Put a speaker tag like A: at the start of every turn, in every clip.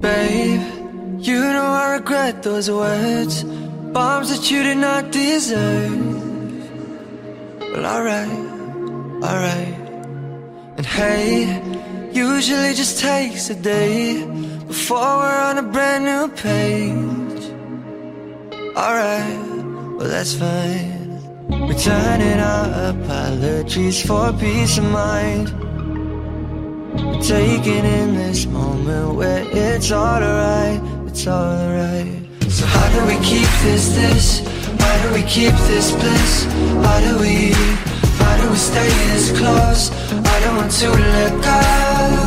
A: Babe, you know I regret those words. Bombs that you did not deserve. Well alright, alright. And hey, usually just takes a day Before we're on a brand new page Alright, well that's fine Returning our apologies for peace of mind Taking in this moment where it's alright, it's alright. So how do we keep this, this? How do we keep this bliss? How do we, how do we stay this close? I don't want to let go.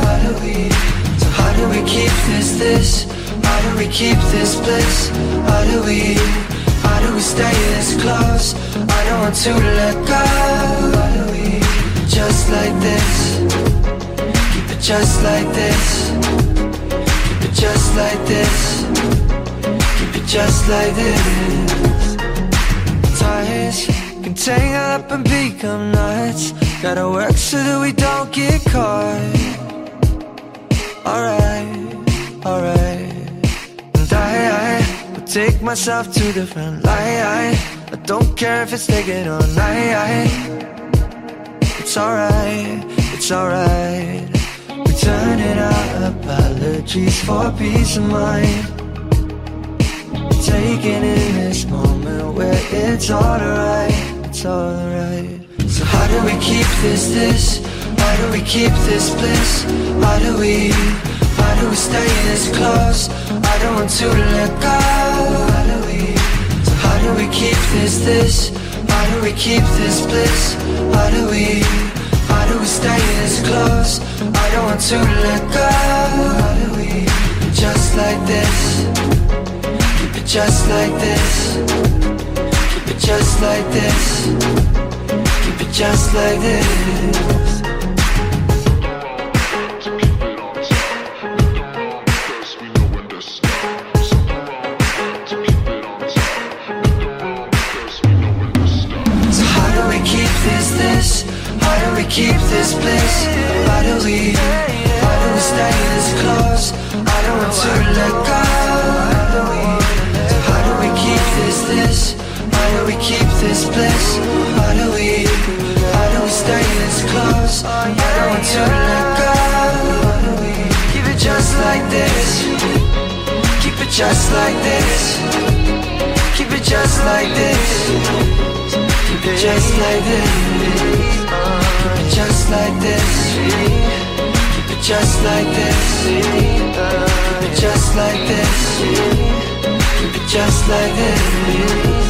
A: How do we, so how do we keep this, this? Do we keep this bliss? How do we, how do we stay this close? I don't want to let go. How do we, just like this? Keep it just like this Keep it just like this Keep it just like this Ties can tangle up and become nuts Gotta work so that we don't get caught Alright, take myself to the front line I don't care if it's taking all night It's alright, it's alright Turning our apologies for peace of mind Taking in this moment where it's alright, it's alright So how do we keep this, this? How do we keep this bliss? How do we, how do we stay this close? I don't want to let go keep this, this? How do we keep this bliss? How do we, how do we stay this close? I don't want to let go How do we just like this? Keep it just like this Keep it just like this Keep it just like this this? How do we keep this bliss? Why do we, how do we stay this close? I don't want to let go How do we, how do we keep this, this? Why do we keep this bliss? Why do we, how do we stay this close? I don't want to let go How do we, keep it just like this? Keep it just like this Keep it just like this Just like this. Keep it just like this. Keep it just like this. Keep it just like this. Keep it just like this